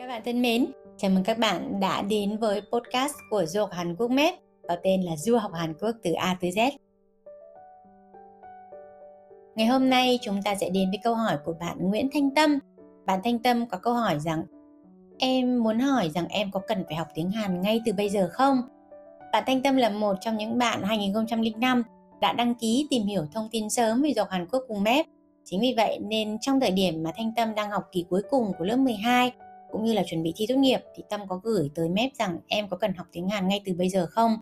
Các bạn thân mến, chào mừng các bạn đã đến với podcast của Du học Hàn Quốc MEP có tên là Du học Hàn Quốc từ A tới Z. Ngày hôm nay chúng ta sẽ đến với câu hỏi của bạn Nguyễn Thanh Tâm. Bạn Thanh Tâm có câu hỏi rằng Em muốn hỏi rằng em có cần phải học tiếng Hàn ngay từ bây giờ không? Bạn Thanh Tâm là một trong những bạn 2005 đã đăng ký tìm hiểu thông tin sớm về du học Hàn Quốc cùng MEP. Chính vì vậy nên trong thời điểm mà Thanh Tâm đang học kỳ cuối cùng của lớp 12 cũng như là chuẩn bị thi tốt nghiệp thì Tâm có gửi tới mép rằng em có cần học tiếng Hàn ngay từ bây giờ không?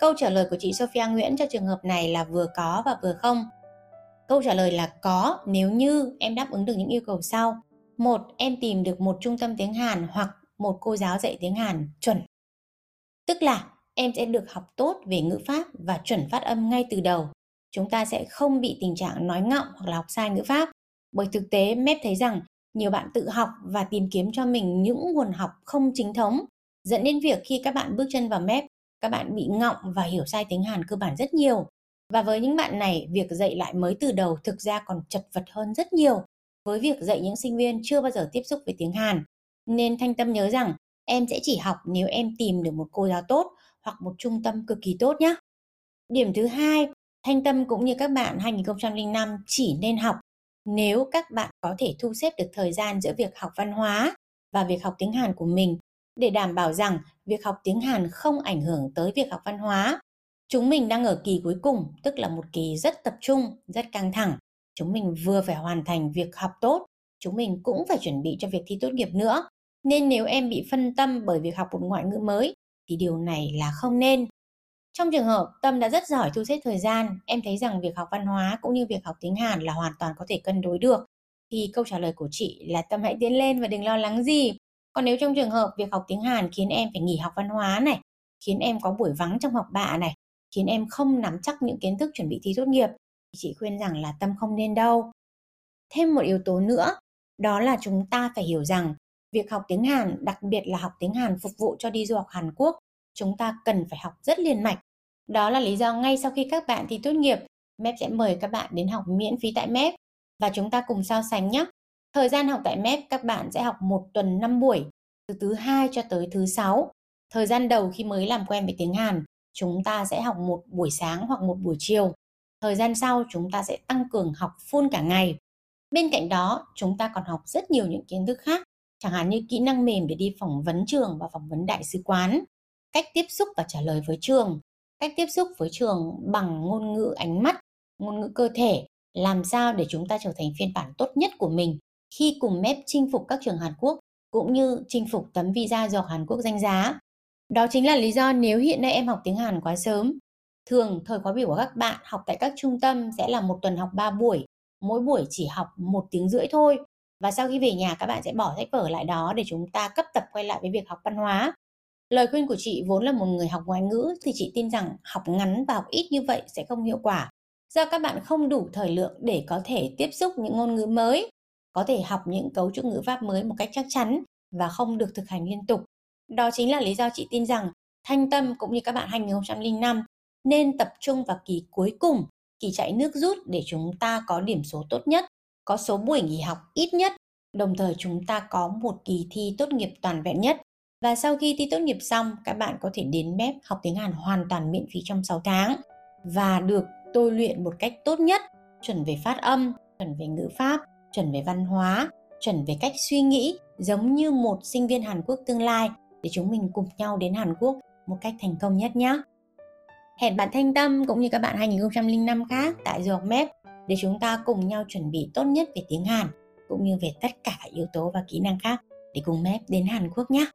Câu trả lời của chị Sophia Nguyễn cho trường hợp này là vừa có và vừa không. Câu trả lời là có nếu như em đáp ứng được những yêu cầu sau. Một, em tìm được một trung tâm tiếng Hàn hoặc một cô giáo dạy tiếng Hàn chuẩn. Tức là em sẽ được học tốt về ngữ pháp và chuẩn phát âm ngay từ đầu. Chúng ta sẽ không bị tình trạng nói ngọng hoặc là học sai ngữ pháp. Bởi thực tế, MEP thấy rằng nhiều bạn tự học và tìm kiếm cho mình những nguồn học không chính thống dẫn đến việc khi các bạn bước chân vào mép các bạn bị ngọng và hiểu sai tiếng Hàn cơ bản rất nhiều. Và với những bạn này, việc dạy lại mới từ đầu thực ra còn chật vật hơn rất nhiều với việc dạy những sinh viên chưa bao giờ tiếp xúc với tiếng Hàn. Nên Thanh Tâm nhớ rằng em sẽ chỉ học nếu em tìm được một cô giáo tốt hoặc một trung tâm cực kỳ tốt nhé. Điểm thứ hai, Thanh Tâm cũng như các bạn 2005 chỉ nên học nếu các bạn có thể thu xếp được thời gian giữa việc học văn hóa và việc học tiếng Hàn của mình để đảm bảo rằng việc học tiếng Hàn không ảnh hưởng tới việc học văn hóa. Chúng mình đang ở kỳ cuối cùng, tức là một kỳ rất tập trung, rất căng thẳng. Chúng mình vừa phải hoàn thành việc học tốt, chúng mình cũng phải chuẩn bị cho việc thi tốt nghiệp nữa. Nên nếu em bị phân tâm bởi việc học một ngoại ngữ mới thì điều này là không nên. Trong trường hợp Tâm đã rất giỏi thu xếp thời gian, em thấy rằng việc học văn hóa cũng như việc học tiếng Hàn là hoàn toàn có thể cân đối được. Thì câu trả lời của chị là Tâm hãy tiến lên và đừng lo lắng gì. Còn nếu trong trường hợp việc học tiếng Hàn khiến em phải nghỉ học văn hóa này, khiến em có buổi vắng trong học bạ này, khiến em không nắm chắc những kiến thức chuẩn bị thi tốt nghiệp, thì chị khuyên rằng là Tâm không nên đâu. Thêm một yếu tố nữa, đó là chúng ta phải hiểu rằng việc học tiếng Hàn, đặc biệt là học tiếng Hàn phục vụ cho đi du học Hàn Quốc chúng ta cần phải học rất liền mạch. Đó là lý do ngay sau khi các bạn thi tốt nghiệp, MEP sẽ mời các bạn đến học miễn phí tại MEP và chúng ta cùng so sánh nhé. Thời gian học tại MEP các bạn sẽ học một tuần 5 buổi, từ thứ hai cho tới thứ sáu. Thời gian đầu khi mới làm quen với tiếng Hàn, chúng ta sẽ học một buổi sáng hoặc một buổi chiều. Thời gian sau chúng ta sẽ tăng cường học full cả ngày. Bên cạnh đó, chúng ta còn học rất nhiều những kiến thức khác, chẳng hạn như kỹ năng mềm để đi phỏng vấn trường và phỏng vấn đại sứ quán, cách tiếp xúc và trả lời với trường cách tiếp xúc với trường bằng ngôn ngữ ánh mắt ngôn ngữ cơ thể làm sao để chúng ta trở thành phiên bản tốt nhất của mình khi cùng MEP chinh phục các trường Hàn Quốc cũng như chinh phục tấm visa du học Hàn Quốc danh giá. Đó chính là lý do nếu hiện nay em học tiếng Hàn quá sớm. Thường thời khóa biểu của các bạn học tại các trung tâm sẽ là một tuần học 3 buổi, mỗi buổi chỉ học một tiếng rưỡi thôi. Và sau khi về nhà các bạn sẽ bỏ sách vở lại đó để chúng ta cấp tập quay lại với việc học văn hóa. Lời khuyên của chị vốn là một người học ngoại ngữ thì chị tin rằng học ngắn và học ít như vậy sẽ không hiệu quả. Do các bạn không đủ thời lượng để có thể tiếp xúc những ngôn ngữ mới, có thể học những cấu trúc ngữ pháp mới một cách chắc chắn và không được thực hành liên tục. Đó chính là lý do chị tin rằng Thanh Tâm cũng như các bạn 2005 nên tập trung vào kỳ cuối cùng, kỳ chạy nước rút để chúng ta có điểm số tốt nhất, có số buổi nghỉ học ít nhất, đồng thời chúng ta có một kỳ thi tốt nghiệp toàn vẹn nhất và sau khi thi tốt nghiệp xong, các bạn có thể đến MEP học tiếng Hàn hoàn toàn miễn phí trong 6 tháng và được tôi luyện một cách tốt nhất, chuẩn về phát âm, chuẩn về ngữ pháp, chuẩn về văn hóa, chuẩn về cách suy nghĩ giống như một sinh viên Hàn Quốc tương lai để chúng mình cùng nhau đến Hàn Quốc một cách thành công nhất nhé. Hẹn bạn Thanh Tâm cũng như các bạn 2005 khác tại du học MEP để chúng ta cùng nhau chuẩn bị tốt nhất về tiếng Hàn cũng như về tất cả yếu tố và kỹ năng khác để cùng MEP đến Hàn Quốc nhé.